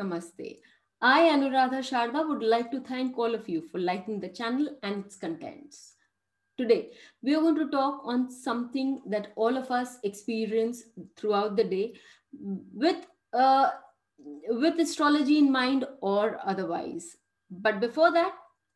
Namaste. I, Anuradha Sharda, would like to thank all of you for liking the channel and its contents. Today, we are going to talk on something that all of us experience throughout the day with, uh, with astrology in mind or otherwise. But before that,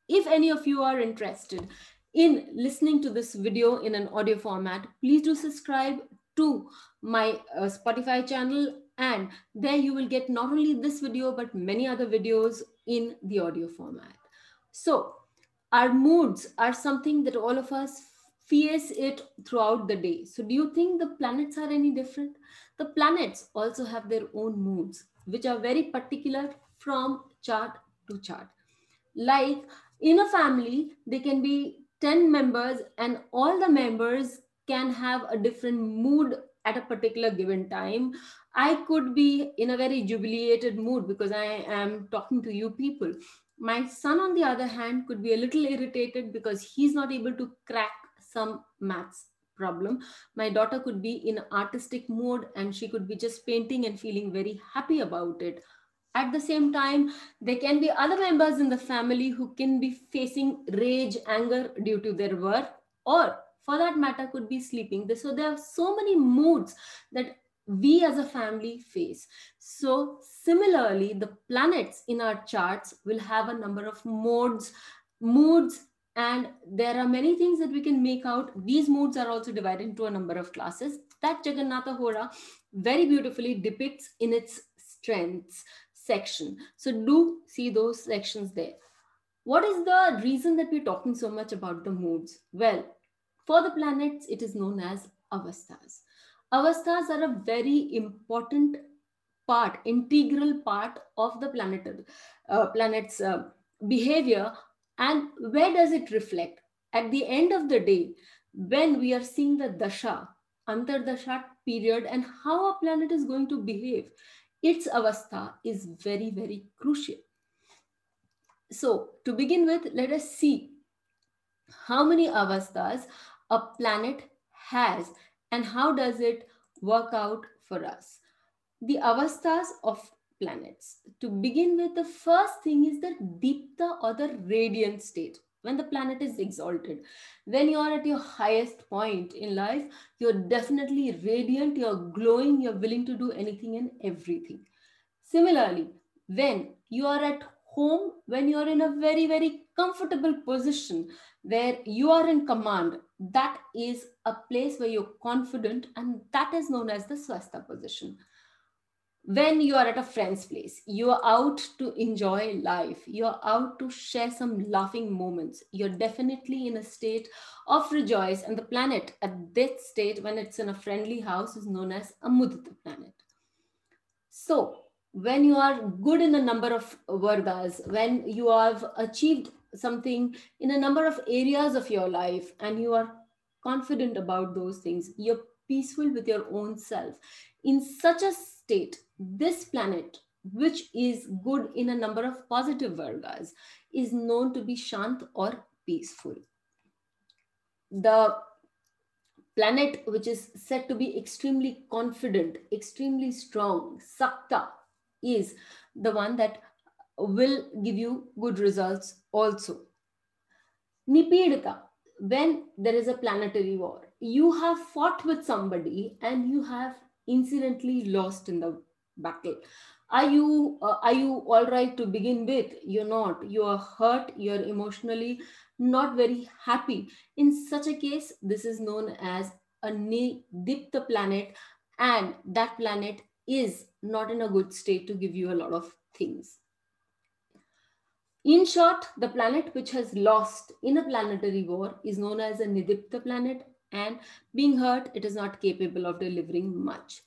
if any of you are interested in listening to this video in an audio format, please do subscribe to my uh, Spotify channel and there you will get not only this video but many other videos in the audio format. So our moods are something that all of us face it throughout the day. So do you think the planets are any different? The planets also have their own moods which are very particular from chart to chart. Like in a family, they can be 10 members and all the members can have a different mood at a particular given time. I could be in a very jubilated mood because I am talking to you people. My son, on the other hand, could be a little irritated because he's not able to crack some maths problem. My daughter could be in artistic mood and she could be just painting and feeling very happy about it. At the same time, there can be other members in the family who can be facing rage, anger due to their work, or for that matter, could be sleeping. So there are so many moods that we as a family face. So similarly, the planets in our charts will have a number of modes, moods, and there are many things that we can make out. These moods are also divided into a number of classes that Jagannatha Hora very beautifully depicts in its strengths section. So do see those sections there. What is the reason that we're talking so much about the moods? Well, for the planets, it is known as avasthas. Avasthas are a very important part, integral part of the planet, uh, planet's uh, behavior. And where does it reflect? At the end of the day, when we are seeing the dasha, antardasha period, and how a planet is going to behave, its avastha is very, very crucial. So to begin with, let us see how many avasthas a planet has and how does it work out for us. The avasthas of planets. To begin with, the first thing is the dipta or the radiant state when the planet is exalted. When you are at your highest point in life, you're definitely radiant, you're glowing, you're willing to do anything and everything. Similarly, when you are at home, when you're in a very, very comfortable position where you are in command, that is a place where you're confident, and that is known as the swastha position when you are at a friend's place, you are out to enjoy life, you're out to share some laughing moments, you're definitely in a state of rejoice. And the planet at that state, when it's in a friendly house, is known as a mudita planet. So, when you are good in a number of vargas, when you have achieved something in a number of areas of your life, and you are confident about those things, you're peaceful with your own self. In such a state, this planet, which is good in a number of positive vargas, is known to be shant or peaceful. The planet which is said to be extremely confident, extremely strong, Sakta, is the one that will give you good results also. Nipidita, when there is a planetary war, you have fought with somebody and you have incidentally lost in the battle. Are you uh, are you all right to begin with? You're not. You are hurt. You're emotionally not very happy. In such a case this is known as a dipta planet and that planet is not in a good state to give you a lot of things in short the planet which has lost in a planetary war is known as a nidipta planet and being hurt it is not capable of delivering much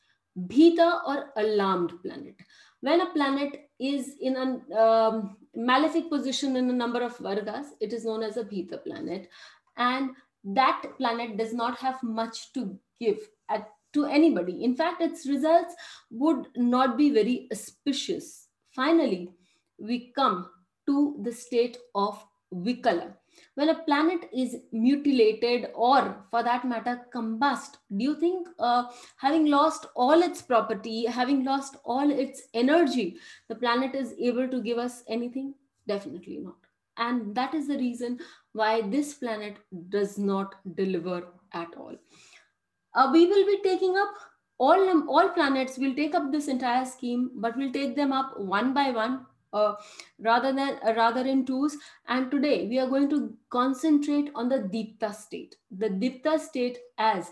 Bhita or alarmed planet. When a planet is in a um, malefic position in a number of Vargas, it is known as a Bhita planet. And that planet does not have much to give at, to anybody. In fact, its results would not be very auspicious. Finally, we come to the state of Vikala. when a planet is mutilated or for that matter combust. Do you think uh, having lost all its property having lost all its energy the planet is able to give us anything? Definitely not. And that is the reason why this planet does not deliver at all. Uh, we will be taking up all all planets. Will take up this entire scheme but we'll take them up one by one uh, rather than uh, rather in twos. And today we are going to concentrate on the dipta state. The dipta state as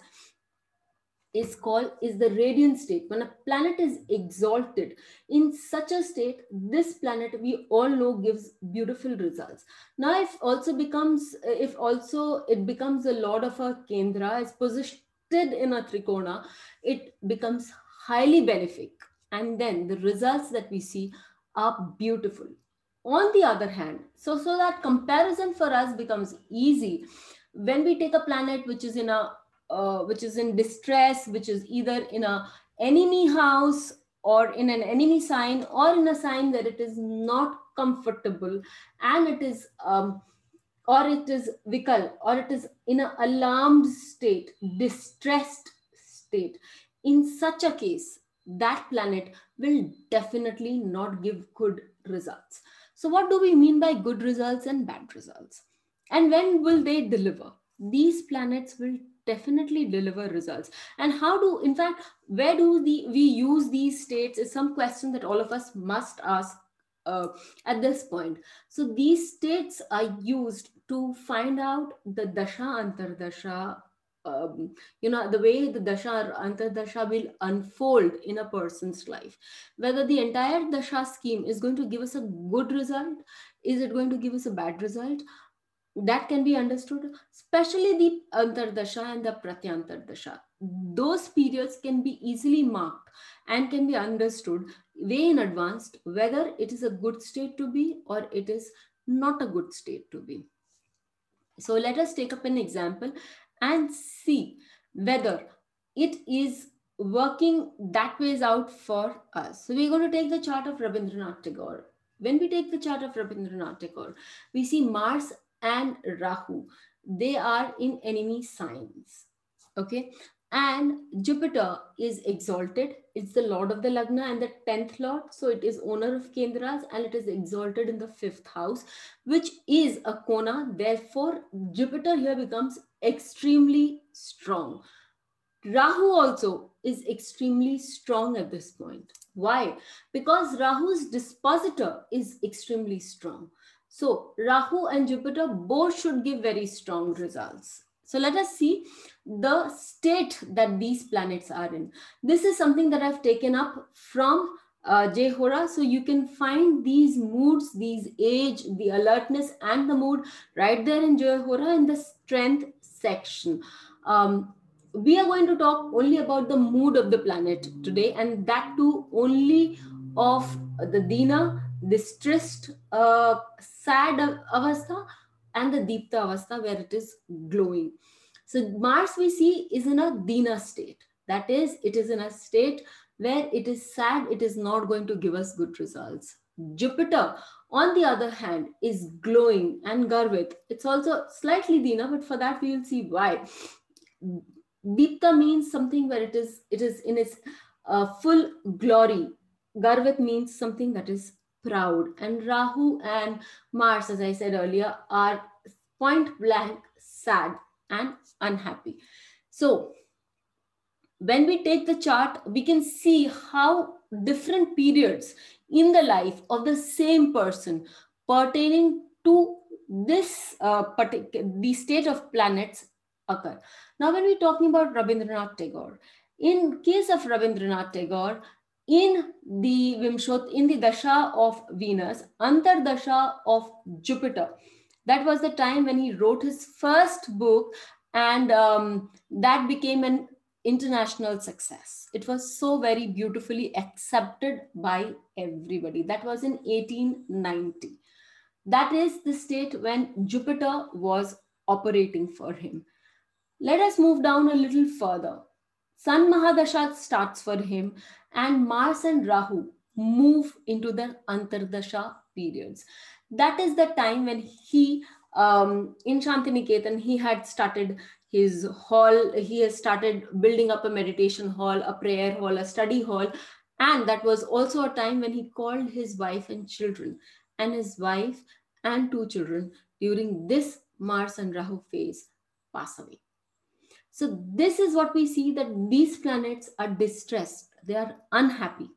is called is the radiant state. When a planet is exalted in such a state this planet we all know gives beautiful results. Now if also becomes if also it becomes a lord of a kendra is positioned in a trikona it becomes highly benefic. And then the results that we see are beautiful. On the other hand, so, so that comparison for us becomes easy when we take a planet which is in a uh, which is in distress, which is either in a enemy house or in an enemy sign or in a sign that it is not comfortable and it is um, or it is vikal or it is in an alarmed state distressed state in such a case that planet will definitely not give good results. So, what do we mean by good results and bad results? And when will they deliver? These planets will definitely deliver results. And how do, in fact, where do the, we use these states is some question that all of us must ask uh, at this point. So these states are used to find out the dasha antardasha um, you know the way the dasha or antardasha will unfold in a person's life. Whether the entire dasha scheme is going to give us a good result is it going to give us a bad result? That can be understood especially the antardasha and the pratyantardasha. Those periods can be easily marked and can be understood way in advance whether it is a good state to be or it is not a good state to be. So let us take up an example and see whether it is working that ways out for us. So we're going to take the chart of Rabindranath Tagore. When we take the chart of Rabindranath Tagore, we see Mars and Rahu. They are in enemy signs. Okay. And Jupiter is exalted. It's the lord of the Lagna and the 10th lord. So it is owner of Kendras and it is exalted in the fifth house, which is a Kona. Therefore, Jupiter here becomes extremely strong. Rahu also is extremely strong at this point. Why? Because Rahu's dispositor is extremely strong. So Rahu and Jupiter both should give very strong results. So let us see the state that these planets are in. This is something that I've taken up from uh, JHora. So you can find these moods, these age, the alertness and the mood right there in JHora in the strength section. Um, we are going to talk only about the mood of the planet today and that too only of the Dina, distressed, uh, sad avastha and the Deepta avastha where it is glowing. So Mars we see is in a Dina state. That is, it is in a state where it is sad, it is not going to give us good results. Jupiter, on the other hand, is glowing and Garvit. It's also slightly Dina, but for that we will see why. Deepta means something where it is it is in its uh, full glory. Garvit means something that is proud. And Rahu and Mars, as I said earlier, are point blank sad and unhappy. So when we take the chart, we can see how different periods in the life of the same person pertaining to this uh, particular the state of planets occur. Now, when we're talking about Rabindranath Tagore, in case of Rabindranath Tagore, in the Vimshot, in the Dasha of Venus, Antardasha of Jupiter, that was the time when he wrote his first book, and um, that became an international success. It was so very beautifully accepted by everybody. That was in 1890. That is the state when Jupiter was operating for him. Let us move down a little further. Sun Mahadasha starts for him, and Mars and Rahu move into the Antardasha periods. That is the time when he um, in Shantiniketan, he had started his hall. He has started building up a meditation hall, a prayer hall, a study hall. And that was also a time when he called his wife and children. And his wife and two children during this Mars and Rahu phase pass away. So, this is what we see that these planets are distressed, they are unhappy.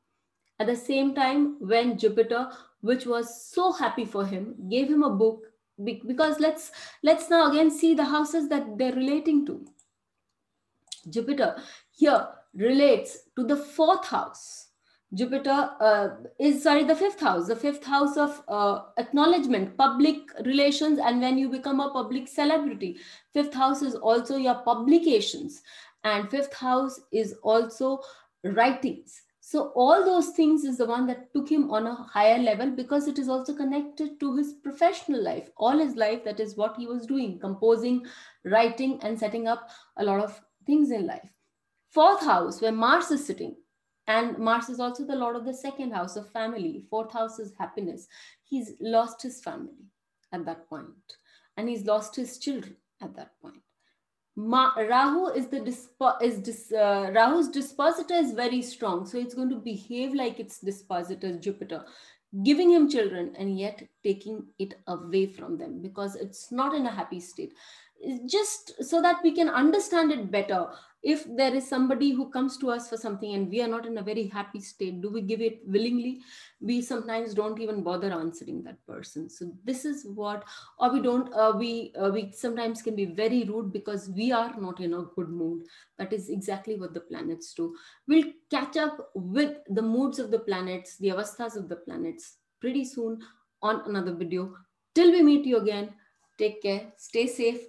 At the same time, when Jupiter, which was so happy for him, gave him a book because let's let's now again see the houses that they're relating to. Jupiter here relates to the fourth house. Jupiter uh, is sorry the fifth house the fifth house of uh, acknowledgement public relations and when you become a public celebrity fifth house is also your publications and fifth house is also writings so all those things is the one that took him on a higher level because it is also connected to his professional life. All his life, that is what he was doing, composing, writing, and setting up a lot of things in life. Fourth house, where Mars is sitting, and Mars is also the Lord of the second house of family. Fourth house is happiness. He's lost his family at that point, and he's lost his children at that point. Ma- Rahu is the disp- is dis- uh, Rahu's dispositor is very strong, so it's going to behave like its dispositor Jupiter, giving him children and yet taking it away from them because it's not in a happy state. Just so that we can understand it better, if there is somebody who comes to us for something and we are not in a very happy state do we give it willingly? We sometimes don't even bother answering that person. So this is what or we don't uh, we uh, we sometimes can be very rude because we are not in a good mood. That is exactly what the planets do. We'll catch up with the moods of the planets the avasthas of the planets pretty soon on another video. Till we meet you again take care stay safe